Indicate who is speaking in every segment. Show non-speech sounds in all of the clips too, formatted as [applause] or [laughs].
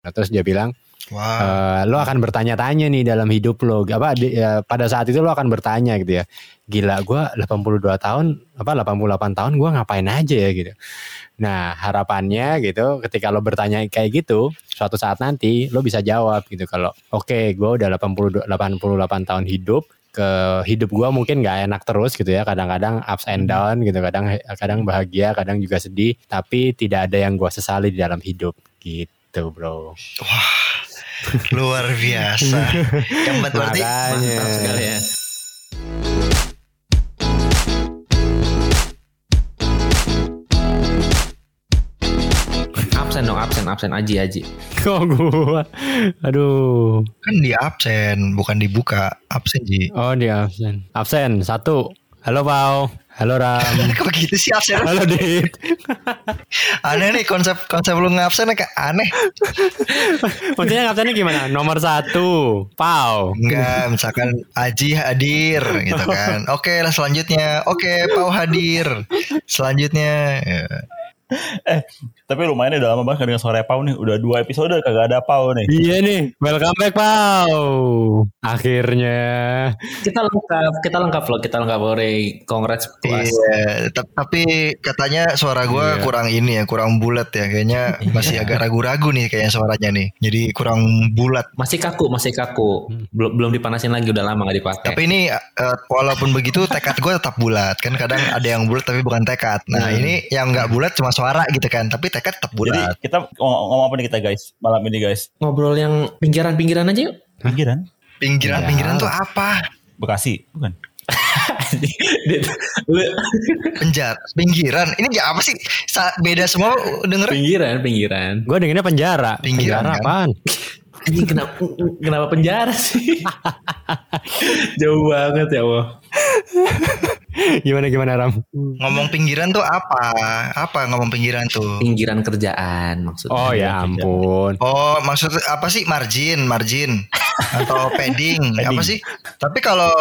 Speaker 1: Nah, terus dia bilang,
Speaker 2: Wow.
Speaker 1: "Eh, lo akan bertanya-tanya nih dalam hidup lo. Apa di- ya, pada saat itu lo akan bertanya gitu ya. Gila, gua 82 tahun, apa 88 tahun gua ngapain aja ya gitu. Nah, harapannya gitu ketika lo bertanya kayak gitu, suatu saat nanti lo bisa jawab gitu kalau oke, gua udah 80 88 tahun hidup ke hidup gua mungkin nggak enak terus gitu ya kadang-kadang ups and down gitu kadang kadang bahagia kadang juga sedih tapi tidak ada yang gua sesali di dalam hidup gitu bro
Speaker 2: Wah. Luar biasa. Hebat berarti.
Speaker 1: Makanya.
Speaker 3: Mantap sekali ya. Absen dong, absen, absen, aji, aji.
Speaker 1: kok [laughs] gua aduh
Speaker 2: Kan di absen, bukan dibuka. Absen Ji.
Speaker 1: oh dia absen absen satu halo pau halo ram [laughs]
Speaker 2: Kok begitu sih absen?
Speaker 1: halo dit [laughs]
Speaker 2: Aneh nih konsep konsep lu ngabsen kayak aneh. [laughs]
Speaker 1: maksudnya absennya gimana nomor satu pau
Speaker 2: Enggak, misalkan Aji hadir gitu kan. Oke lah selanjutnya. Oke, Pau hadir. Selanjutnya. Ya.
Speaker 4: Tapi lumayan ya udah lama banget dengan suara Pau nih. Udah dua episode kagak ada Pau nih.
Speaker 1: Iya nih, welcome back Pau. Akhirnya.
Speaker 3: Kita lengkap, kita lengkap loh, kita lengkap Ore. Congrats puas.
Speaker 2: Iya, tap- tapi katanya suara gua
Speaker 1: Iya.
Speaker 2: kurang ini ya, kurang bulat ya. Kayaknya masih agak ragu-ragu nih kayaknya suaranya nih. Jadi kurang bulat.
Speaker 3: Masih kaku, masih kaku. Belum belum dipanasin lagi, udah lama gak dipakai.
Speaker 2: Tapi ini eh, walaupun begitu tekad gue tetap bulat kan kadang ada yang bulat tapi bukan tekad. Nah ini yang nggak bulat cuma suara gitu kan, tapi tekad tetap
Speaker 4: Jadi
Speaker 2: bulat.
Speaker 4: kita ngomong, ngomong apa nih kita guys malam ini guys?
Speaker 3: Ngobrol yang pinggiran-pinggiran aja yuk.
Speaker 4: Pinggiran?
Speaker 2: Pinggiran-pinggiran
Speaker 1: Ya.
Speaker 2: tuh apa?
Speaker 4: Bekasi bukan?
Speaker 3: Dit, [laughs] lu-
Speaker 2: Penjar, pinggiran. Ini ya apa sih? Sa- beda semua denger.
Speaker 3: pinggiran, pinggiran.
Speaker 1: Gue dengernya penjara.
Speaker 2: Pinggiran,
Speaker 1: penjara
Speaker 2: kan?
Speaker 1: apaan?
Speaker 3: Anjing kenapa kenapa penjara sih? [laughs] Jauh banget ya Allah. [laughs]
Speaker 1: Gimana gimana Ram?
Speaker 2: Ngomong pinggiran tuh apa? Apa ngomong pinggiran tuh?
Speaker 3: Pinggiran kerjaan maksudnya.
Speaker 1: Oh ya ampun.
Speaker 2: Oh, maksud apa sih margin, margin atau [laughs] padding, apa sih? Tapi kalau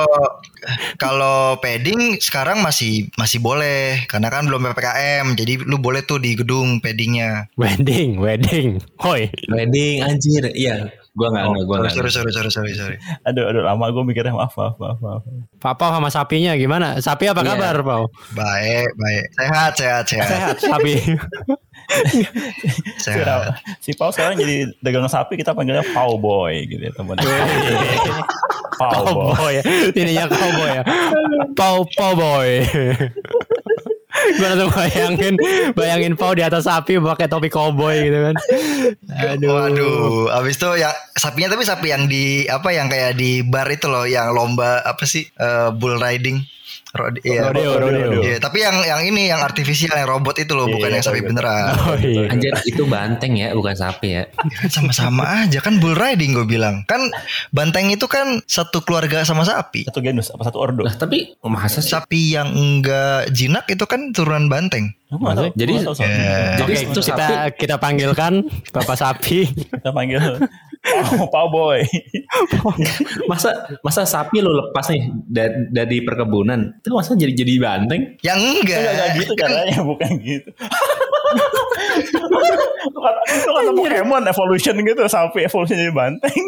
Speaker 2: kalau padding sekarang masih masih boleh karena kan belum PPKM. Jadi lu boleh tuh di gedung paddingnya.
Speaker 1: Wedding, wedding. Hoi.
Speaker 3: Wedding anjir. Iya, gua enggak
Speaker 2: Oh,
Speaker 3: enggak gua
Speaker 2: sorry, sorry, sorry, sorry, sorry. [laughs]
Speaker 4: Aduh, aduh lama gue mikirnya maaf, maaf, maaf, maaf.
Speaker 1: Pak Pau sama sapinya gimana? Sapi apa
Speaker 3: Iya.
Speaker 1: kabar Pau?
Speaker 2: Baik, baik. Sehat, sehat, sehat.
Speaker 1: Sehat sapi. [laughs]
Speaker 2: sehat.
Speaker 4: Si Pau sekarang jadi dagang sapi kita panggilnya Pau Boy gitu ya teman. Pau Boy.
Speaker 1: Ya. Ininya cowboy ya. Pau Pau boy. Langsung bayangin bayangin Pau di atas sapi pakai topi cowboy gitu kan. Aduh.
Speaker 2: Waduh, abis itu yang sapinya tapi sapi yang di apa yang kayak di bar itu loh, yang lomba apa sih Eh, bull riding. Rode- iya.
Speaker 1: Rodeo, rodeo.
Speaker 2: Iya, tapi yang yang ini yang artifisial yang robot itu loh,
Speaker 4: Iya,
Speaker 2: bukan
Speaker 4: iya,
Speaker 2: yang sapi
Speaker 4: tahu,
Speaker 2: beneran. [laughs]
Speaker 1: Oh iya.
Speaker 3: Anjir itu banteng ya, bukan sapi ya.
Speaker 2: Kan sama-sama aja kan bull riding gue bilang. Kan banteng itu kan satu keluarga sama sapi.
Speaker 4: Satu genus apa satu ordo?
Speaker 3: Lah tapi masa sih?
Speaker 2: Sapi yang enggak jinak itu kan turunan banteng.
Speaker 4: Tahu,
Speaker 3: Jadi-.
Speaker 2: Eh,
Speaker 3: Jadi
Speaker 1: Oke,
Speaker 3: itu
Speaker 1: kita
Speaker 3: sapi-
Speaker 1: kita panggilkan Bapak sapi. [laughs]
Speaker 4: kita panggil Pau, [laughs] Pau Boy.
Speaker 3: Masa masa sapi lu lepas nih dari, dari perkebunan, itu masa jadi jadi banteng?
Speaker 2: yang enggak.
Speaker 4: Enggak enggak gitu caranya, [laughs] bukan gitu. lu kata, lu kata Pokemon evolution gitu, sapi evolusi jadi banteng.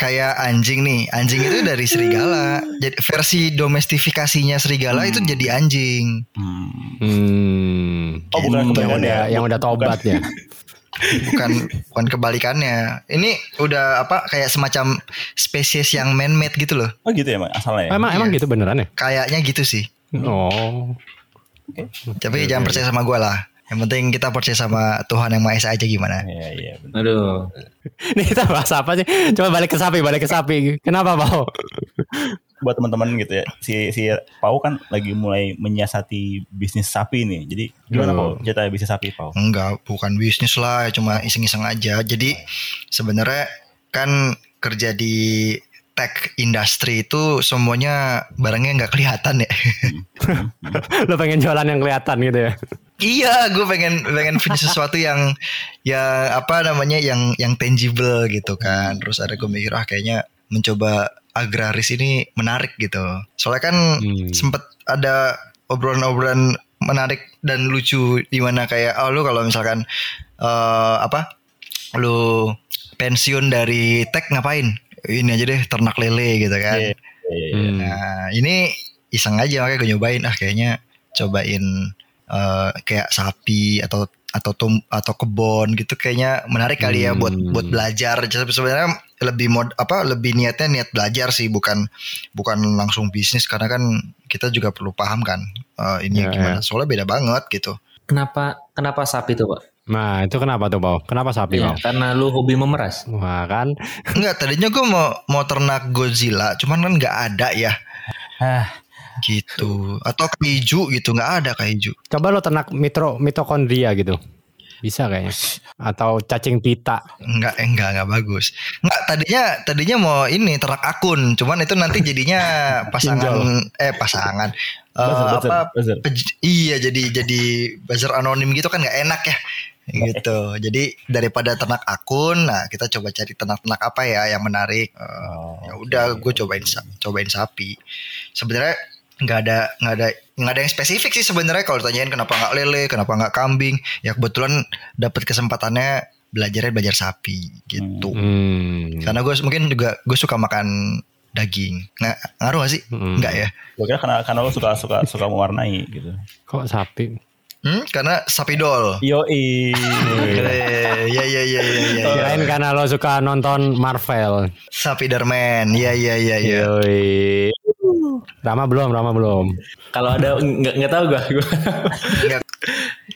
Speaker 2: kayak anjing nih. Anjing itu dari serigala. Jadi versi domestifikasinya serigala itu jadi anjing.
Speaker 1: Hmm.
Speaker 4: Oh, bukan
Speaker 1: yang
Speaker 4: kebalikannya
Speaker 1: udah
Speaker 4: ya?
Speaker 1: yang udah tobat ya. [laughs]
Speaker 2: bukan bukan kebalikannya. Ini udah apa kayak semacam spesies yang man made gitu loh.
Speaker 4: Oh gitu ya emang asalnya ya?
Speaker 1: Emang emang gitu beneran ya?
Speaker 2: Kayaknya gitu sih.
Speaker 1: Oh.
Speaker 2: Tapi jangan percaya sama gue lah. Yang penting kita percaya sama Tuhan yang Maha Esa aja gimana.
Speaker 4: Iya iya.
Speaker 3: Aduh.
Speaker 1: Ini kita bahas apa sih? Coba balik ke sapi, balik ke sapi. Kenapa, Pau?
Speaker 4: Buat teman-teman gitu ya, si si Pau kan lagi mulai menyiasati bisnis sapi nih. Jadi gimana. Pau? Cerita bisnis sapi Pau.
Speaker 2: Enggak, bukan bisnis lah, cuma iseng-iseng aja. Jadi sebenarnya kan kerja di tech industry itu semuanya barangnya nggak kelihatan ya. [laughs]
Speaker 1: Lo pengen jualan yang kelihatan gitu ya?
Speaker 2: iya, gue pengen pengen punya sesuatu yang yang apa namanya yang yang tangible gitu kan. Terus ada gue mikir ah kayaknya mencoba agraris ini menarik gitu. Soalnya kan
Speaker 1: Hmm.
Speaker 2: sempet ada obrolan-obrolan menarik dan lucu di mana kayak oh lu kalau misalkan eh, apa lu pensiun dari tech ngapain? Ini aja deh ternak lele gitu kan.
Speaker 4: Iya, iya, iya.
Speaker 1: Hmm.
Speaker 2: Nah ini iseng aja makanya gue nyobain ah kayaknya cobain eh, kayak sapi atau atau tum atau kebon gitu kayaknya menarik kali ya buat
Speaker 1: Hmm.
Speaker 2: buat belajar. Jadi Sebenarnya lebih mod apa lebih niatnya niat belajar sih bukan bukan langsung bisnis karena kan kita juga perlu paham kan eh, ini
Speaker 1: Ya,
Speaker 2: gimana. Soalnya beda banget gitu.
Speaker 3: Kenapa kenapa sapi tuh pak?
Speaker 1: Nah itu kenapa tuh Pau? Kenapa sapi Pau?
Speaker 3: karena lu hobi memeras.
Speaker 1: Wah kan
Speaker 2: Enggak, tadinya gue mau mau ternak Godzilla, cuman kan nggak ada ya
Speaker 4: Ah,
Speaker 2: gitu. Atau kaiju gitu, nggak ada kaiju.
Speaker 1: Coba lo ternak mitro, mitokondria gitu. Bisa kayaknya. Atau cacing pita.
Speaker 2: Enggak, eh, enggak, enggak bagus. Enggak, tadinya tadinya mau ini ternak akun, cuman itu nanti jadinya [laughs] pasangan eh pasangan. Eh,
Speaker 4: Buzzer, buzzer,
Speaker 2: apa
Speaker 4: buzzer.
Speaker 2: pej- iya jadi jadi buzzer anonim gitu kan nggak enak ya gitu jadi daripada ternak akun nah kita coba cari ternak-ternak apa ya yang menarik
Speaker 4: Oh,
Speaker 2: ya udah gue cobain cobain sapi sebenarnya nggak ada nggak ada nggak ada yang spesifik sih sebenarnya kalau tanyain kenapa nggak lele kenapa nggak kambing ya kebetulan dapat kesempatannya belajarnya belajar sapi gitu
Speaker 1: Hmm.
Speaker 2: karena gue mungkin juga gue suka makan daging nggak ngaruh gak sih
Speaker 1: Hmm.
Speaker 2: nggak ya
Speaker 4: Gue kira karena karena lo suka suka suka mewarnai gitu.
Speaker 1: Kok sapi?
Speaker 2: hmm? karena sapi dol
Speaker 4: Yoi.
Speaker 2: Eh, ya ya ya ya ya.
Speaker 1: Kirain karena lo suka nonton Marvel.
Speaker 2: sapi Darman ya ya ya ya
Speaker 1: Yoi. Rama belum, Rama belum.
Speaker 3: Kalau ada nggak nggak tahu gua.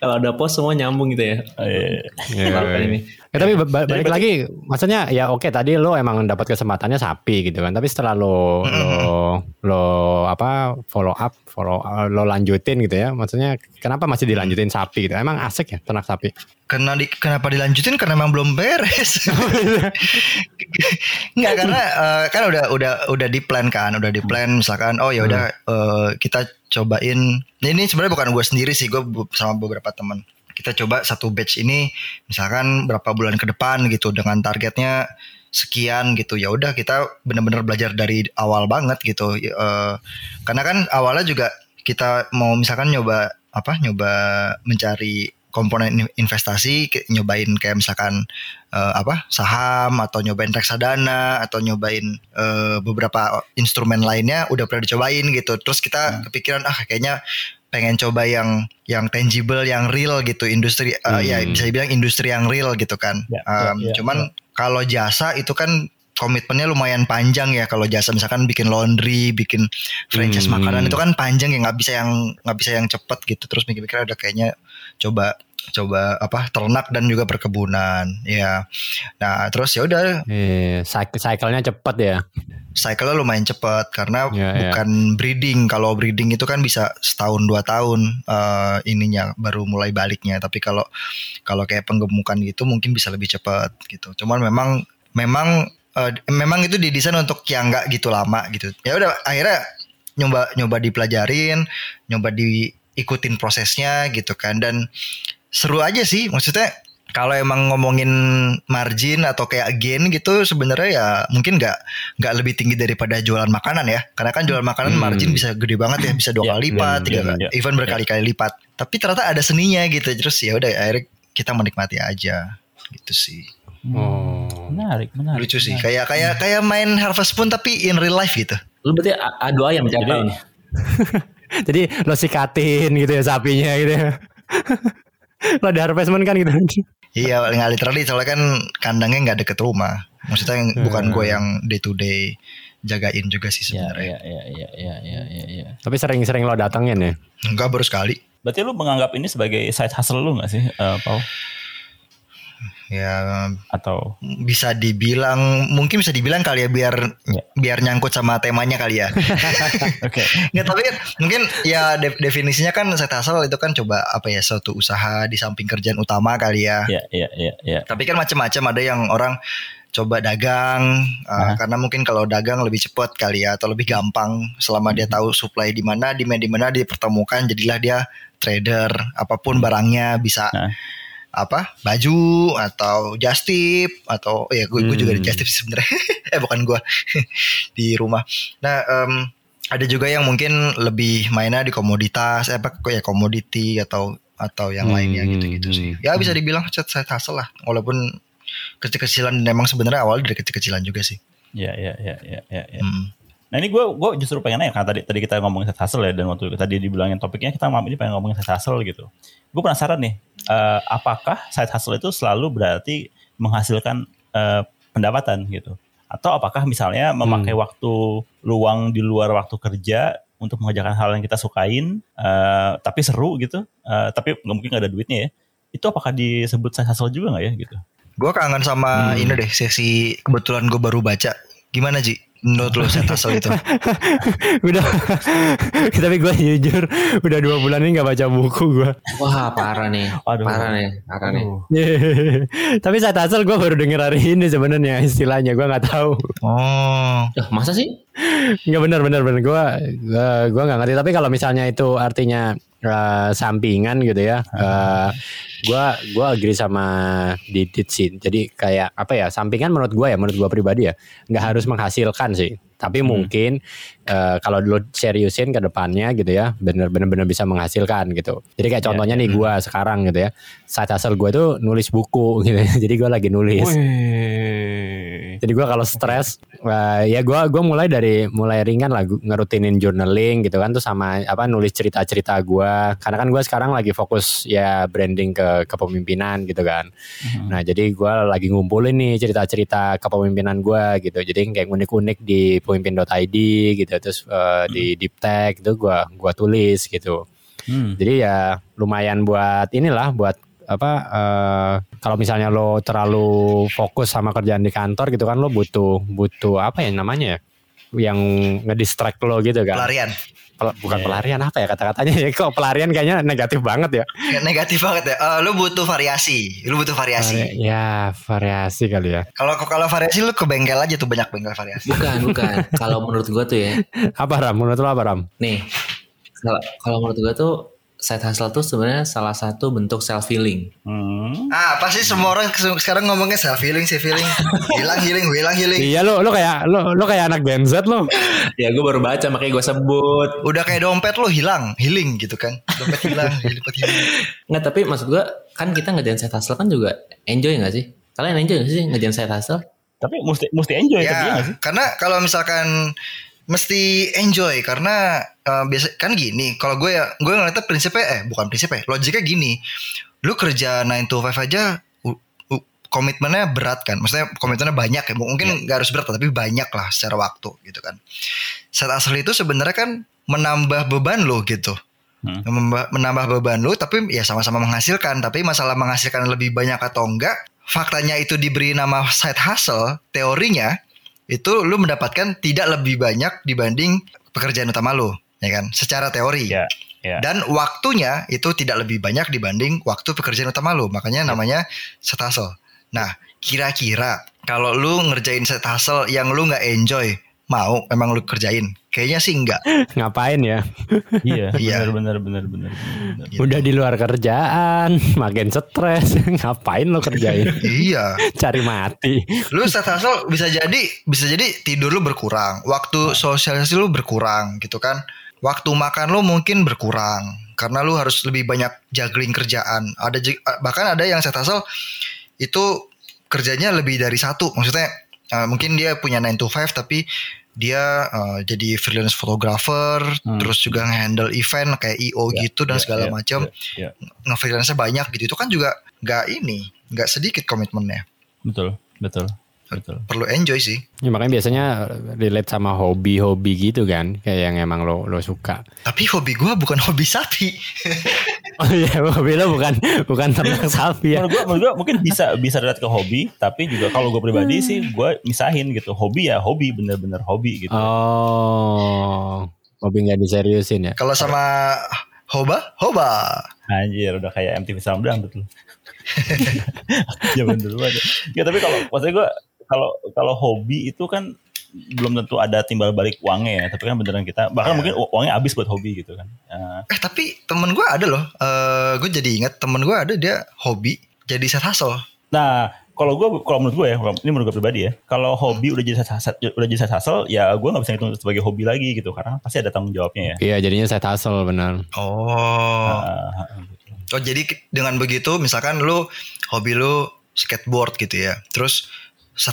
Speaker 3: Kalau ada pos semua nyambung gitu ya.
Speaker 4: Eh,
Speaker 3: Maafkan ini.
Speaker 1: Ya, tapi ba- ba- balik lagi, maksudnya ya oke tadi lo emang dapat kesempatannya sapi gitu kan. Tapi setelah lo lo lo apa follow up, follow uh, lo lanjutin gitu ya. Maksudnya kenapa masih dilanjutin sapi gitu? Emang asik ya ternak sapi?
Speaker 2: Karena di, kenapa dilanjutin karena emang belum beres. [laughs] Enggak karena eh, kan udah udah udah di plan kan, udah di plan misalkan oh ya udah eh, kita cobain. Ini sebenarnya bukan gue sendiri sih, gue sama beberapa teman. Kita coba satu batch ini misalkan berapa bulan ke depan gitu dengan targetnya sekian gitu. Ya udah kita benar-benar belajar dari awal banget gitu. Eh, karena kan awalnya juga kita mau misalkan nyoba apa? Nyoba mencari komponen in- investasi nyobain kayak misalkan eh, apa saham atau nyobain reksadana atau nyobain eh, beberapa instrumen lainnya udah pernah dicobain gitu. Terus kita kepikiran ah kayaknya pengen coba yang yang tangible yang real gitu industri eh, ya
Speaker 1: Hmm.
Speaker 2: bisa dibilang industri yang real gitu kan.
Speaker 4: Ya,
Speaker 2: Em,
Speaker 4: ya, ya,
Speaker 2: cuman kalau jasa itu kan komitmennya lumayan panjang ya. Kalau jasa misalkan bikin laundry bikin franchise
Speaker 1: Hmm.
Speaker 2: makanan itu kan panjang ya nggak bisa yang nggak bisa yang cepet gitu. Terus mikir-mikir ada kayaknya coba coba apa ternak dan juga perkebunan ya. Nah terus ya udah.
Speaker 1: Eh, cycle cycle-nya cepet ya.
Speaker 2: cycle lumayan cepet karena
Speaker 1: Ya, ya.
Speaker 2: bukan breeding. Kalau breeding itu kan bisa setahun dua tahun eh, ininya baru mulai baliknya. Tapi kalau kalau kayak penggemukan gitu mungkin bisa lebih cepat gitu. Cuman memang memang eh, memang itu didesain untuk yang nggak gitu lama gitu. Ya udah akhirnya nyoba nyoba dipelajarin nyoba diikutin prosesnya gitu kan dan seru aja sih maksudnya kalau emang ngomongin margin atau kayak gain gitu sebenarnya ya mungkin nggak nggak lebih tinggi daripada jualan makanan ya karena kan jualan makanan
Speaker 1: Hmm.
Speaker 2: margin bisa gede banget ya bisa dua
Speaker 4: Ya,
Speaker 2: kali lipat
Speaker 4: iya,
Speaker 2: tiga kali-
Speaker 4: iya.
Speaker 2: even berkali-kali lipat tapi ternyata ada seninya gitu terus ya udah akhirnya kita menikmati aja gitu sih
Speaker 1: Oh.
Speaker 4: menarik, menarik.
Speaker 2: lucu sih
Speaker 4: menarik.
Speaker 2: kayak kayak kayak main Harvest Moon tapi in real life gitu
Speaker 3: Lu berarti a- adu ayam tiap
Speaker 4: Jadi-
Speaker 3: tahun. [laughs]
Speaker 1: Jadi lo sikatin gitu ya sapinya gitu ya. [laughs] lo ada harvestment kan gitu.
Speaker 2: iya nggak literally soalnya kan kandangnya nggak deket rumah maksudnya yang- bukan gue yang day to day jagain juga sih
Speaker 4: Ya,
Speaker 2: sebenarnya
Speaker 4: ya, ya, ya, ya, ya, ya, ya.
Speaker 1: Tapi sering-sering lo datengin ya.
Speaker 2: enggak baru sekali
Speaker 4: Berarti lu menganggap ini sebagai side hustle lu gak sih, eh, Pau?
Speaker 2: Ya
Speaker 4: Atau
Speaker 2: bisa dibilang mungkin bisa dibilang kali ya biar
Speaker 4: Ya.
Speaker 2: biar nyangkut sama temanya kali ya. [laughs]
Speaker 4: oke,
Speaker 2: Nggak tapi kan mungkin ya de- definisinya kan side hustle itu kan coba apa ya suatu usaha di samping kerjaan utama kali ya.
Speaker 4: ya, ya, ya, ya.
Speaker 2: Tapi kan macam-macam ada yang orang coba dagang uh, karena mungkin kalau dagang lebih cepat kali ya atau lebih gampang selama dia tahu supply di mana, demand di mana dipertemukan jadilah dia trader apa pun barangnya bisa
Speaker 4: Nah.
Speaker 2: Apa baju atau just tip atau oh ya gue gue juga di
Speaker 1: Hmm.
Speaker 2: just tip sih sebenarnya [laughs] eh bukan gue [laughs] di rumah nah em, ada juga yang mungkin lebih mainnya di komoditas eh, apa ya komoditi atau atau yang
Speaker 1: Hmm,
Speaker 2: lainnya gitu-gitu sih
Speaker 1: hmm,
Speaker 2: ya bisa dibilang set set hustle lah walaupun kecil-kecilan dan emang sebenarnya awal dari kecil-kecilan juga sih.
Speaker 4: Iya, iya, iya, iya, iya. Ya.
Speaker 2: Hmm.
Speaker 4: Nah ini gue gue justru pengen nanya karena tadi tadi kita ngomongin side hustle ya dan waktu tadi dibilangin topiknya kita malam ini pengen ngomongin side hustle gitu. Gue penasaran nih, eh, apakah side hustle itu selalu berarti menghasilkan eh, pendapatan gitu? Atau apakah misalnya memakai waktu luang di luar waktu kerja untuk mengerjakan hal yang kita sukain, eh, tapi seru gitu, eh, tapi nggak mungkin nggak ada duitnya ya? Itu apakah disebut side hustle juga nggak ya gitu?
Speaker 2: Gue kangen sama ini deh sesi kebetulan gue baru baca. Gimana Ji? Menurut lo side hustle itu? [laughs]
Speaker 1: udah [laughs] tapi gue jujur udah dua bulan ini nggak baca buku gue
Speaker 3: Wah parah nih,
Speaker 4: Aduh.
Speaker 3: parah nih, parah nih. [laughs]
Speaker 1: tapi saat asal gue baru denger hari ini sebenarnya istilahnya gue nggak tahu
Speaker 2: Oh,
Speaker 3: Loh, masa sih?
Speaker 1: nggak benar benar benar gue gue gue nggak ngerti tapi kalau misalnya itu artinya eh, sampingan gitu ya. Gue gue agree sama Didit sih. Jadi kayak apa ya sampingan menurut gue ya menurut gue pribadi ya nggak harus menghasilkan sih tapi mungkin eh, kalau dulu seriusin ke depannya gitu ya bener-bener bener bisa menghasilkan gitu jadi kayak contohnya nih gue sekarang gitu ya saat asal gue tuh nulis buku [laughs] gitu ya. jadi gue lagi nulis
Speaker 4: Wih.
Speaker 1: jadi gue kalau stres, eh, ya gue gua mulai dari mulai ringan lah, ngerutinin journaling gitu kan, tuh sama apa nulis cerita-cerita gue. Karena kan gue sekarang lagi fokus ya branding ke kepemimpinan gitu kan. Nah jadi gue lagi ngumpulin nih cerita-cerita kepemimpinan gue gitu. Jadi kayak unik-unik di pemimpin.id gitu, terus eh, di deep tech itu gue gua tulis gitu.
Speaker 4: Hmm.
Speaker 1: Jadi ya lumayan buat inilah buat apa eh, kalau misalnya lo terlalu fokus sama kerjaan di kantor gitu kan lo butuh butuh apa ya namanya ya yang ngedistract lo gitu kan.
Speaker 2: pelarian.
Speaker 1: Pel- bukan
Speaker 4: Iya.
Speaker 1: pelarian apa ya kata-katanya ya kok pelarian kayaknya negatif banget ya.
Speaker 2: Nggak Negatif banget ya. Eh, lu butuh variasi. Lu butuh variasi.
Speaker 1: Vari- ya variasi kali ya.
Speaker 2: Kalau kalau variasi lu ke bengkel aja tuh banyak bengkel variasi.
Speaker 3: Bukan, bukan. Kalau menurut gua tuh ya,
Speaker 1: Apa Ram? Menurut lo apa Ram?
Speaker 3: nih, kalau- kalau menurut gua tuh side hustle tuh sebenarnya salah satu bentuk self healing.
Speaker 4: Hmm.
Speaker 2: Ah, pasti semua orang sekarang ngomongnya self healing, self healing. [laughs] Hilang healing, hilang healing.
Speaker 1: Iya lo lo kayak lo lo kayak anak Gen Z lo.
Speaker 3: Ya gue baru baca makanya gue sebut.
Speaker 2: Udah kayak dompet lu hilang, healing gitu kan. Dompet hilang, [laughs] dompet hilang.
Speaker 3: Nggak, tapi maksud gue kan kita ngerjain side hustle kan juga enjoy nggak sih? Kalian enjoy nggak sih ngerjain side hustle?
Speaker 4: Tapi mesti mesti enjoy
Speaker 2: Ya,
Speaker 4: sih?
Speaker 2: karena kalau misalkan mesti enjoy karena eh, biasa kan gini. Kalau gue ya, gue ngeliatnya prinsipnya eh bukan prinsipnya, logiknya gini. Lu kerja 9 to 5 aja u- u- komitmennya berat kan. Maksudnya komitmennya banyak ya. Mungkin nggak harus berat tapi banyak lah secara waktu gitu kan. Set asal itu sebenarnya kan menambah beban lo gitu.
Speaker 4: Hmm.
Speaker 2: Menambah, menambah beban lu tapi ya sama-sama menghasilkan tapi masalah menghasilkan lebih banyak atau enggak faktanya itu diberi nama side hustle teorinya itu lu mendapatkan tidak lebih banyak dibanding pekerjaan utama lu ya kan secara teori
Speaker 4: Ya, ya.
Speaker 2: dan waktunya itu tidak lebih banyak dibanding waktu pekerjaan utama lu makanya namanya side hustle nah kira-kira kalau lu ngerjain hustle yang lu nggak enjoy mau emang lu kerjain kayaknya sih enggak [laughs]
Speaker 1: Ngapain ya?
Speaker 4: Iya, [laughs]
Speaker 2: Iya.
Speaker 4: benar benar benar benar benar.
Speaker 2: Gitu.
Speaker 1: Udah di luar kerjaan, [laughs] makin stres. Ngapain lo kerjain?
Speaker 2: iya
Speaker 1: Cari mati.
Speaker 2: lu side hustle bisa jadi bisa jadi tidur lu berkurang waktu sosialisasi lu berkurang gitu kan waktu makan lu mungkin berkurang karena lu harus lebih banyak juggling kerjaan. Ada ju- bahkan ada yang side hustle itu kerjanya lebih dari satu. Maksudnya eh, mungkin dia punya 9 to 5 tapi dia eh, jadi freelance photographer
Speaker 4: Hmm.
Speaker 2: terus juga nge-handle event kayak IO
Speaker 4: Ya,
Speaker 2: gitu dan
Speaker 4: ya,
Speaker 2: segala
Speaker 4: ya,
Speaker 2: macam
Speaker 4: ya, ya.
Speaker 2: nge-freelance banyak gitu. Itu kan juga nggak ini nggak sedikit komitmennya.
Speaker 4: Betul, betul, betul.
Speaker 2: perlu enjoy sih
Speaker 1: Ya, makanya biasanya relate sama hobi-hobi gitu kan, kayak yang emang lo lo suka.
Speaker 2: Tapi hobi gue bukan hobi sapi. [laughs]
Speaker 1: Oh iya, hobi lo bukan bukan ternak sapi ya.
Speaker 4: Menurut gue, menurut gua mungkin bisa bisa relate ke hobi, tapi juga kalau gue pribadi sih gue misahin gitu. Hobi ya hobi, bener-bener hobi gitu.
Speaker 1: Oh, hobi nggak diseriusin ya?
Speaker 2: Kalau sama hoba, hoba.
Speaker 4: Anjir, udah kayak MTV Samdang betul. [laughs] Zaman dulu aja. Ya tapi kalau maksudnya gue kalau kalau hobi itu kan belum tentu ada timbal balik uangnya ya, tapi kan beneran kita bahkan
Speaker 2: Ya.
Speaker 4: mungkin uangnya habis buat hobi gitu kan. Ya,
Speaker 2: Eh tapi temen gue ada loh. Eh gue jadi ingat temen gue ada dia hobi jadi set hustle.
Speaker 4: Nah, kalau gue, kalau menurut gue ya, ini menurut gue pribadi ya, kalau hobi udah jadi hustle, udah jadi side hustle, ya gue nggak bisa hitung sebagai hobi lagi gitu, karena pasti ada tanggung jawabnya ya.
Speaker 1: Iya, jadinya saya hustle benar.
Speaker 2: Oh.
Speaker 4: Gitu.
Speaker 2: Oh jadi dengan begitu misalkan lu hobi lu skateboard gitu ya. Terus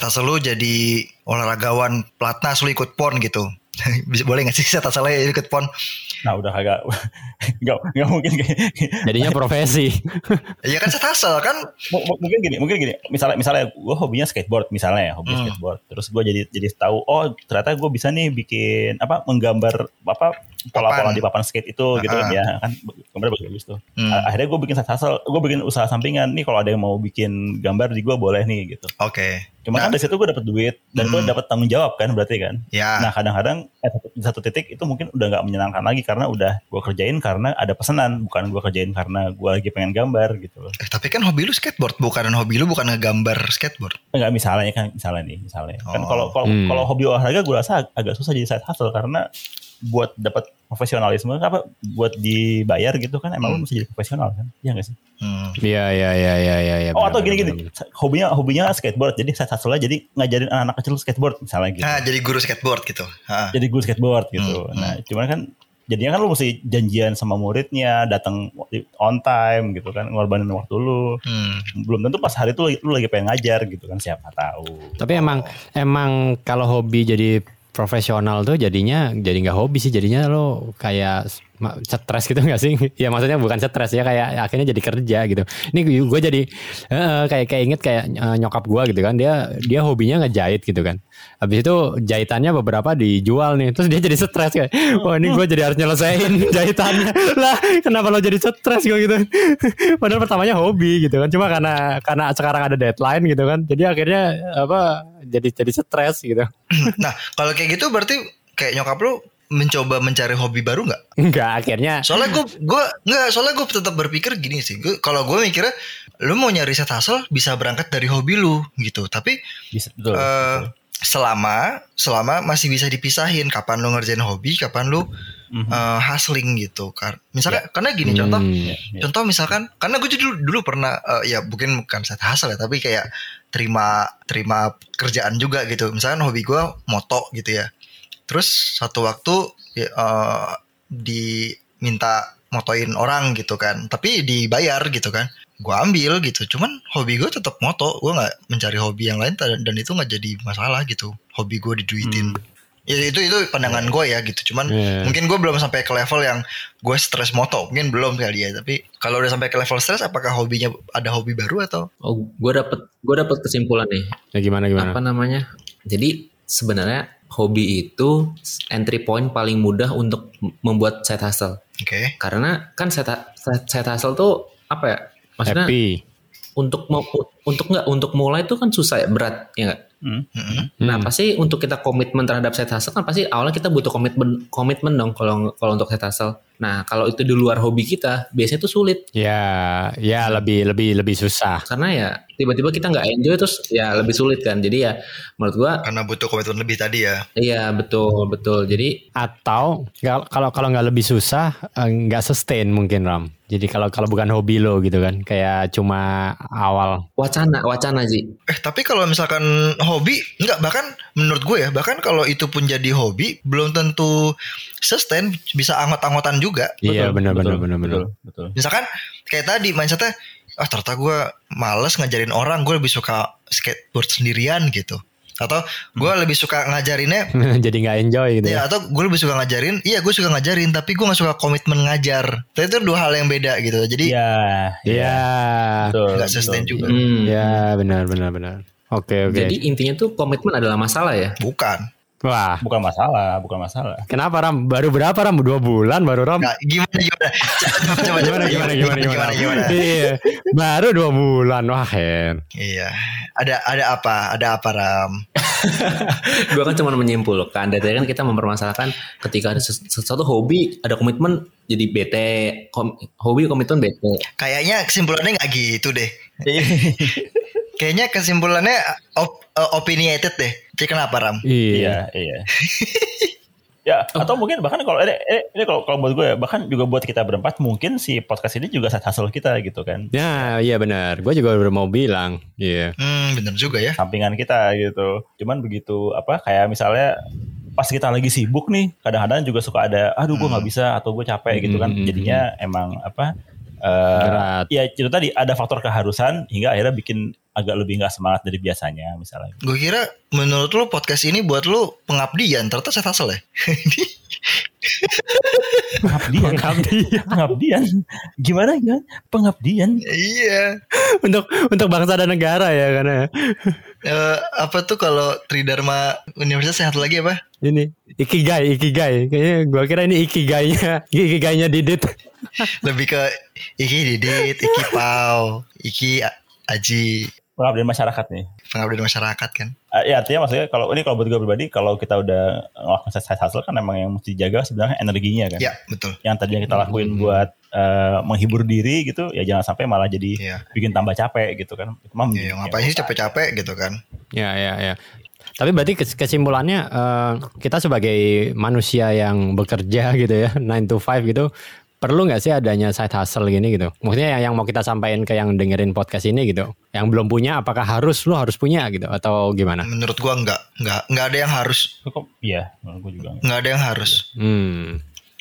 Speaker 2: hustle lu jadi olahragawan pelatnas lu ikut pon gitu. [laughs] Bisa boleh gak sih side hustle ikut pon?
Speaker 4: Nah udah agak [laughs] nggak nggak mungkin
Speaker 1: Jadinya [laughs] profesi.
Speaker 2: Iya kan hustle kan
Speaker 4: M- m- mungkin gini mungkin gini misalnya misalnya gue hobinya skateboard misalnya ya hobi
Speaker 2: Hmm.
Speaker 4: skateboard terus gue jadi jadi tahu oh ternyata gue bisa nih bikin apa menggambar apa pola-pola di papan skate itu gitu kan ya kan gambar bagus-bagus tuh
Speaker 2: Hmm.
Speaker 4: Akhirnya gue bikin hustle gue bikin usaha sampingan nih kalau ada yang mau bikin gambar di gue boleh nih gitu
Speaker 2: Oke.
Speaker 4: cuma
Speaker 2: Nah.
Speaker 4: kan dari situ gue dapet duit dan gue
Speaker 2: Hmm.
Speaker 4: dapet tanggung jawab kan berarti kan
Speaker 2: Ya.
Speaker 4: Nah kadang-kadang eh, satu- di satu titik itu mungkin udah nggak menyenangkan lagi karena udah gue kerjain karena ada pesanan bukan gue kerjain karena gue lagi pengen gambar gitu loh.
Speaker 2: Eh, tapi kan hobi lu skateboard bukan hobi lu bukan ngegambar skateboard.
Speaker 4: Enggak misalnya kan misalnya nih misalnya kan
Speaker 2: Oh.
Speaker 4: kalau kalau
Speaker 1: Hmm.
Speaker 4: kalau hobi olahraga gue rasa ag- agak susah jadi side hustle karena buat dapat profesionalisme apa buat dibayar gitu kan emang lu
Speaker 2: Hmm.
Speaker 4: mesti jadi profesional kan iya nggak sih
Speaker 2: Hmm.
Speaker 1: Iya iya iya iya iya. iya,
Speaker 4: oh atau gini gini hobinya hobinya skateboard jadi side hustle jadi ngajarin anak-anak kecil skateboard misalnya gitu
Speaker 2: Nah, jadi guru skateboard gitu. Ha.
Speaker 4: jadi guru skateboard gitu.
Speaker 2: Hmm,
Speaker 4: Nah, cuman kan jadinya kan lu mesti janjian sama muridnya, datang on time gitu kan, ngorbanin waktu lu.
Speaker 2: Hmm.
Speaker 4: Belum tentu pas hari itu lu, lu lagi pengen ngajar gitu kan, siapa tahu.
Speaker 1: Tapi emang emang kalau hobi jadi profesional tuh jadinya jadi nggak hobi sih. Jadinya lo kayak stres gitu [laughs] nggak sih? ya maksudnya bukan stres ya kayak akhirnya jadi kerja gitu. Ini gue jadi eh, kayak kayak inget kayak eh, nyokap gue gitu kan dia dia hobinya ngejahit gitu kan. Habis itu jahitannya beberapa dijual nih terus dia jadi stres kayak wah ini gue jadi harus nyelesain [laughs] jahitannya lah kenapa lo jadi stres gue gitu. [laughs] Padahal pertamanya hobi gitu kan cuma karena karena sekarang ada deadline gitu kan jadi akhirnya apa jadi jadi stres gitu.
Speaker 2: Nah, kalau kayak gitu berarti kayak nyokap lu mencoba mencari hobi baru nggak?
Speaker 1: Enggak akhirnya
Speaker 2: Soalnya gue gue nggak soalnya gue tetap berpikir gini sih. Gue kalau gue mikirnya lu mau nyari set hustle bisa berangkat dari hobi lu gitu. Tapi
Speaker 4: Bisa betul.
Speaker 2: eh,
Speaker 4: betul.
Speaker 2: selama selama masih bisa dipisahin kapan lu ngerjain hobi, kapan lu
Speaker 4: Mhm.
Speaker 2: eh, hustling gitu. Misalnya karena gini contoh
Speaker 1: Hmm.
Speaker 4: Ya, ya.
Speaker 2: Contoh misalkan, karena gue dulu dulu pernah eh, ya mungkin bukan set hustle ya, tapi kayak terima terima kerjaan juga gitu. Misalkan hobi gue moto gitu ya. Terus satu waktu ya, eh, diminta motoin orang gitu kan, tapi dibayar gitu kan. Gue ambil gitu. Cuman hobi gue tetap moto. Gue nggak mencari hobi yang lain dan, dan itu nggak jadi masalah gitu. Hobi gue diduitin. Ya itu itu pandangan gue ya gitu. Cuman
Speaker 1: Iya.
Speaker 2: mungkin gue belum sampai ke level yang gue stres moto mungkin belum kali ya tapi kalau udah sampai ke level stres apakah hobinya ada hobi baru atau
Speaker 5: Oh, gue dapet gue dapet kesimpulan nih.
Speaker 1: ya gimana gimana?
Speaker 5: Apa namanya? Jadi sebenarnya hobi itu entry point paling mudah untuk membuat side hustle.
Speaker 2: oke
Speaker 5: Karena kan side, side, hustle tuh apa ya? Maksudnya
Speaker 1: Happy.
Speaker 5: untuk mau untuk nggak untuk mulai itu kan susah ya berat ya nggak?
Speaker 4: Hmm.
Speaker 2: Mm-mm.
Speaker 5: Nah
Speaker 1: Hmm.
Speaker 5: pasti untuk kita komitmen terhadap side hustle kan pasti awalnya kita butuh komitmen komitmen dong kalau kalau untuk side hustle. Nah kalau itu di luar hobi kita biasanya itu sulit
Speaker 1: Ya, ya lebih lebih lebih susah.
Speaker 5: karena ya tiba-tiba kita nggak enjoy terus ya lebih sulit kan. Jadi ya menurut gua
Speaker 2: karena butuh komitmen lebih tadi ya
Speaker 5: iya betul betul. Jadi
Speaker 1: Atau kalau kalau nggak lebih susah eh, nggak sustain mungkin Ram. Jadi kalau kalau bukan hobi lo gitu kan, kayak cuma awal.
Speaker 5: wacana wacana sih.
Speaker 2: eh tapi kalau misalkan hobi nggak bahkan menurut gue ya bahkan kalau itu pun jadi hobi belum tentu sustain bisa anggot-anggotan juga
Speaker 1: Iya benar benar
Speaker 4: betul,
Speaker 1: benar benar.
Speaker 4: betul, betul.
Speaker 2: misalkan kayak tadi mindsetnya ah ternyata gue males ngajarin orang gue lebih suka skateboard sendirian gitu atau gue lebih suka ngajarinnya [laughs]
Speaker 1: Jadi nggak enjoy gitu ya.
Speaker 2: Ya atau gue lebih suka ngajarin Iya gue suka ngajarin Tapi gue gak suka komitmen ngajar Tapi itu dua hal yang beda gitu Jadi
Speaker 4: Iya.
Speaker 1: Iya.
Speaker 4: Betul.
Speaker 2: nggak sustain
Speaker 4: betul.
Speaker 2: juga
Speaker 5: Hmm.
Speaker 1: Ya benar benar benar. Oke oke.
Speaker 5: Jadi intinya tuh komitmen adalah masalah ya.
Speaker 2: Bukan
Speaker 1: Wah,
Speaker 4: Bukan masalah, bukan masalah.
Speaker 1: kenapa Ram? Baru berapa Ram? Dua bulan baru Ram?
Speaker 2: Nggak, Gimana gimana [laughs] Coba coba
Speaker 1: Gimana gimana gimana
Speaker 2: gimana, gimana.
Speaker 1: Iya, baru dua bulan. Wah, Hen.
Speaker 2: Iya Ada ada apa Ada apa Ram [laughs]
Speaker 5: Gue kan cuma menyimpulkan dari tadi kan kita mempermasalahkan ketika ada ses- sesuatu hobi ada komitmen jadi bete Kom- hobi komitmen bete.
Speaker 2: Kayaknya kesimpulannya nggak gitu deh [laughs] Kayaknya kesimpulannya op, eh, opinionated deh Jadi kenapa Ram
Speaker 1: Iya.
Speaker 4: Iya, iya. [laughs] ya, atau mungkin bahkan kalau ini, ini, ini kalau kalau buat gue ya, bahkan juga buat kita berempat mungkin si podcast ini juga side hustle kita gitu kan.
Speaker 1: Ya, iya benar. Gue juga udah mau bilang. Iya.
Speaker 2: Hmm bener juga ya
Speaker 4: Sampingan kita gitu. Cuman begitu apa kayak misalnya pas kita lagi sibuk nih, kadang-kadang juga suka ada aduh gue nggak bisa atau gue capek gitu kan.
Speaker 1: Hmm.
Speaker 4: Jadinya emang apa eh
Speaker 1: Berat.
Speaker 4: ya itu tadi ada faktor keharusan hingga akhirnya bikin agak lebih nggak semangat dari biasanya misalnya.
Speaker 2: Gue kira menurut lu podcast ini buat lu pengabdian, ternyata saya hustle ya.
Speaker 4: Pengabdian.
Speaker 1: Pengabdian.
Speaker 4: Pengabdian. Gimana ya? Pengabdian.
Speaker 2: iya.
Speaker 1: untuk untuk bangsa dan negara ya karena
Speaker 2: Eh, apa tuh kalau Tridharma Universitas sehat lagi apa?
Speaker 1: ini ikigai ikigai kayaknya gua kira ini ikigainya ikigainya Didit
Speaker 2: Lebih ke Iki Didit, Iki Pau, Iki Aji,
Speaker 4: Pengabdian masyarakat nih.
Speaker 2: pengabdian masyarakat kan.
Speaker 4: Eh, ya artinya maksudnya kalau ini kalau buat gue pribadi kalau kita udah ngelakuin side hustle kan emang yang mesti jaga sebenarnya energinya kan.
Speaker 2: Ya, betul.
Speaker 4: Yang tadinya kita lakuin buat eh, menghibur diri gitu ya jangan sampai malah jadi
Speaker 2: Iya.
Speaker 4: bikin tambah capek gitu kan. Itu mah
Speaker 2: Iya, ngapain sih capek-capek gitu kan?
Speaker 1: ya ya ya tapi berarti kes- kesimpulannya eh, kita sebagai manusia yang bekerja gitu ya 9 to 5 gitu perlu nggak sih adanya side hustle gini gitu? Maksudnya yang, yang mau kita sampaikan ke yang dengerin podcast ini gitu. Yang belum punya apakah harus lu harus punya gitu? Atau gimana?
Speaker 2: Menurut gua enggak, enggak, enggak ada yang harus,
Speaker 4: Kok iya, menurut gue juga.
Speaker 2: enggak ada yang harus.
Speaker 1: hmm.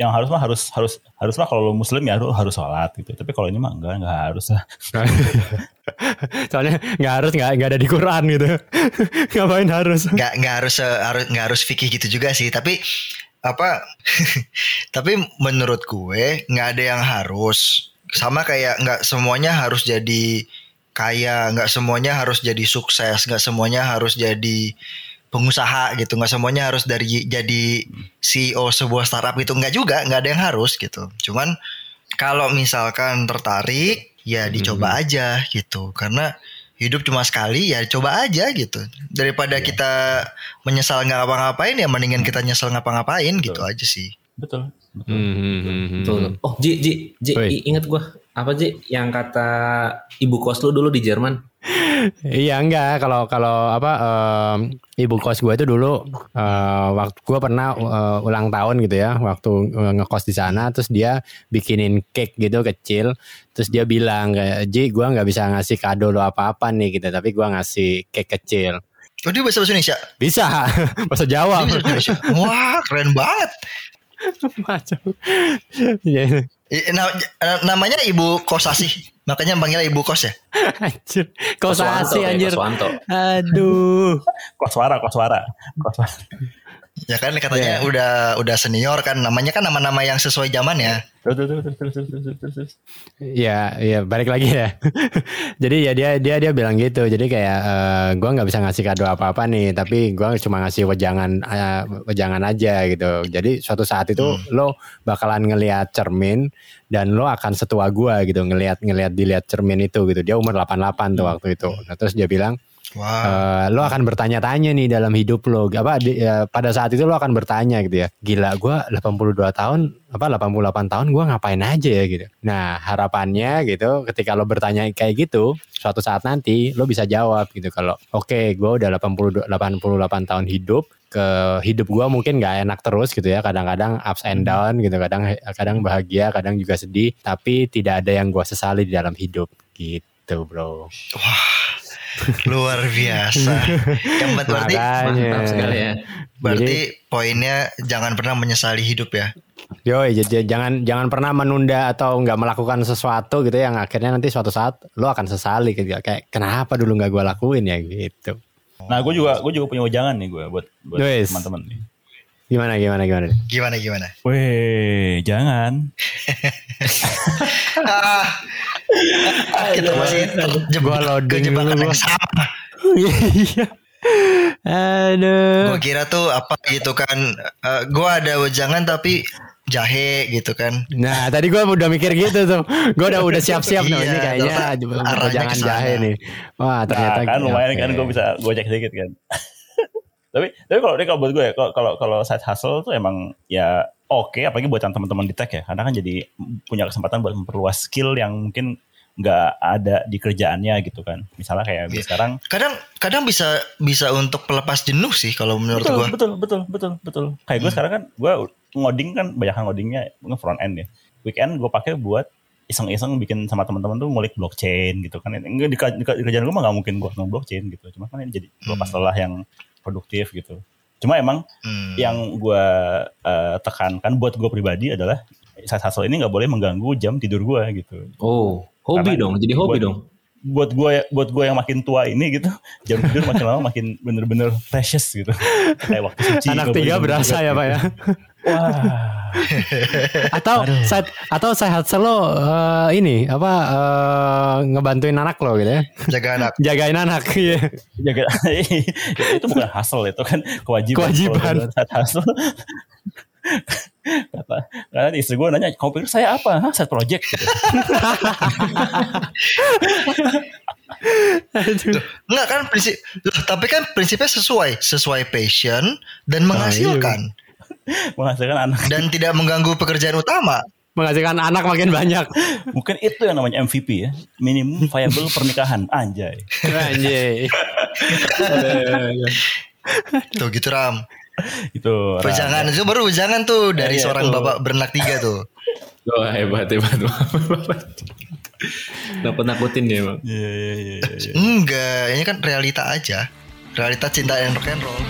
Speaker 4: Yang harus mah harus harus harus mah kalau lu muslim ya lu harus sholat gitu. Tapi kalau ini mah enggak enggak harus lah. [laughs]
Speaker 1: soalnya nggak harus nggak nggak ada di Quran gitu. [laughs] Ngapain harus?
Speaker 2: Nggak nggak harus eh, harus nggak harus fikih gitu juga sih. Tapi apa? [laughs] Tapi menurut gue nggak ada yang harus. Sama kayak nggak semuanya harus jadi kaya nggak semuanya harus jadi sukses nggak semuanya harus jadi pengusaha gitu nggak semuanya harus dari jadi CEO sebuah startup gitu. Nggak juga nggak ada yang harus gitu. Cuman kalau misalkan tertarik ya dicoba aja gitu. Karena hidup cuma sekali ya coba aja gitu daripada kita menyesal nggak ngapa-ngapain ya mendingan kita nyesel ngapa-ngapain gitu aja sih
Speaker 4: Betul. Betul.
Speaker 1: Hmm, hmm, hmm, hmm.
Speaker 5: Betul. Oh, Ji, Ji, Ji,
Speaker 1: Woi.
Speaker 5: i- inget gua apa Ji yang kata ibu kos lu dulu di Jerman?
Speaker 1: Iya enggak. Kalau kalau apa em, ibu kos gue itu dulu eh, waktu gue pernah eh, ulang tahun gitu ya waktu eh, ngekos di sana terus dia bikinin cake gitu kecil. Terus dia bilang kayak Ji gue nggak bisa ngasih kado lo apa apa nih gitu. Tapi gue ngasih cake kecil.
Speaker 2: Oh dia bahasa bahasa Indonesia?
Speaker 1: Bisa. [laughs] Bahasa Jawa.
Speaker 2: Dia bahasa Indonesia? Wah keren banget. [laughs]
Speaker 1: Macam [laughs]
Speaker 2: I- na- eh, namanya ibu kosasi makanya panggilnya ibu kos ya [laughs]
Speaker 1: anjir kau
Speaker 5: Koswanto, ya,
Speaker 1: anjir
Speaker 5: Koswanto.
Speaker 1: aduh
Speaker 4: Koswara, koswara. Koswara.
Speaker 2: Ya kan katanya udah udah senior kan namanya kan nama-nama yang sesuai zaman ya.
Speaker 1: Ya, ya balik lagi ya. [laughs] Jadi ya dia dia dia bilang gitu. Jadi kayak eh, gua nggak bisa ngasih kado apa-apa nih, tapi gua cuma ngasih wejangan eh, wejangan aja gitu. Jadi suatu saat itu lo bakalan ngelihat cermin dan lo akan setua gua gitu ngelihat ngelihat dilihat cermin itu gitu. Dia umur 88 tuh waktu itu. Nah, terus dia bilang
Speaker 2: wah.
Speaker 1: Eh, lo akan bertanya-tanya nih dalam hidup lo. Apa di- ya, pada saat itu lo akan bertanya gitu ya. Gila gua 82 tahun apa 88 tahun gua ngapain aja ya gitu. Nah harapannya gitu ketika lo bertanya kayak gitu suatu saat nanti lo bisa jawab gitu kalau oke gua udah 80 88 tahun hidup ke hidup gua mungkin nggak enak terus gitu ya. Kadang-kadang ups and down gitu kadang kadang bahagia kadang juga sedih tapi tidak ada yang gua sesali di dalam hidup. Gitu bro
Speaker 2: luar biasa yang berarti.
Speaker 5: Mantap sekali ya.
Speaker 2: berarti poinnya jangan pernah menyesali hidup ya
Speaker 1: Yoi, jadi jangan jangan pernah menunda atau nggak melakukan sesuatu gitu yang akhirnya nanti suatu saat lo akan sesali gitu kayak kenapa dulu nggak gue lakuin ya gitu.
Speaker 4: Nah, gue juga gue juga punya wejangan nih gue buat buat teman-teman nih.
Speaker 1: Gimana gimana gimana?
Speaker 2: gimana gimana
Speaker 4: Weh, jangan. [laughs]
Speaker 2: ah, ah, kita masih kejebakan
Speaker 1: dulu,
Speaker 2: yang
Speaker 1: gua.
Speaker 2: sama [laughs]
Speaker 1: Iya. Aduh.
Speaker 2: Gue kira tuh apa gitu kan eh, Gue ada wejangan tapi jahe gitu kan
Speaker 1: Nah tadi gue udah mikir gitu tuh. Gue udah udah siap-siap nih.
Speaker 2: Iya,
Speaker 1: Ini kayaknya jangan jahe nih. Wah ternyata
Speaker 4: nah, kan lumayan
Speaker 1: oke.
Speaker 4: kan gue bisa gojek sedikit kan. Tapi tapi kalau ini kalau buat gue ya kalau kalau side hustle tuh emang ya oke apalagi buat teman-teman di tech ya. Karena kan jadi punya kesempatan buat memperluas skill yang mungkin nggak ada di kerjaannya gitu kan. Misalnya kayak gue
Speaker 2: Iya.
Speaker 4: sekarang
Speaker 2: Kadang kadang bisa bisa untuk pelepas jenuh sih kalau menurut
Speaker 4: betul,
Speaker 2: gue
Speaker 4: betul betul betul betul. Kayak gue sekarang kan gue ngoding kan banyak ngodingnya nge front end ya. Weekend gue pakai buat iseng-iseng bikin sama teman-teman tuh ngulik blockchain gitu kan. Enggak di, di, di kerjaan gue mah gak mungkin gue nge blockchain gitu. Cuma kan ini jadi lepas lelah yang produktif gitu cuma emang
Speaker 2: Hmm.
Speaker 4: yang gue eh, tekankan buat gue pribadi adalah side hustle ini nggak boleh mengganggu jam tidur gue gitu
Speaker 5: Oh, hobi
Speaker 4: Karena
Speaker 5: dong. Jadi hobi
Speaker 4: buat-
Speaker 5: dong.
Speaker 4: buat gue buat gue yang makin tua ini gitu [laughs] jam tidur makin lama makin bener-bener precious gitu kayak waktu suci
Speaker 1: Anak tiga berasa ya pak
Speaker 4: gitu.
Speaker 1: ya.
Speaker 4: wah [laughs]
Speaker 1: atau saya atau saya lo eh, ini apa eh, ngebantuin anak lo gitu ya.
Speaker 2: Jaga anak.
Speaker 1: Jagain anak [laughs] [laughs] iya.
Speaker 4: jaga itu bukan hasil itu kan kewajiban
Speaker 1: Kewajiban.
Speaker 4: Saat hasil kata karena istri gue nanya kamu pikir saya apa Hah, set project gitu.
Speaker 2: Enggak kan prinsip loh, tapi kan prinsipnya sesuai, sesuai passion dan menghasilkan
Speaker 4: menghasilkan anak
Speaker 2: dan tidak mengganggu pekerjaan utama.
Speaker 1: Menghasilkan anak makin banyak.
Speaker 4: mungkin itu yang namanya MVP ya minimum viable pernikahan anjay
Speaker 1: Anjay.
Speaker 2: Tuh gitu Ram.
Speaker 4: itu Ra.
Speaker 2: Wejangan itu baru wejangan tuh dari
Speaker 4: Iya,
Speaker 2: seorang
Speaker 4: tuh.
Speaker 2: bapak beranak tiga tuh.
Speaker 5: Wah hebat hebat. Nakut nakutin dia bang.
Speaker 4: Iya, iya, iya, iya.
Speaker 2: Enggak, ini kan realita aja. Realita cinta and rock and roll.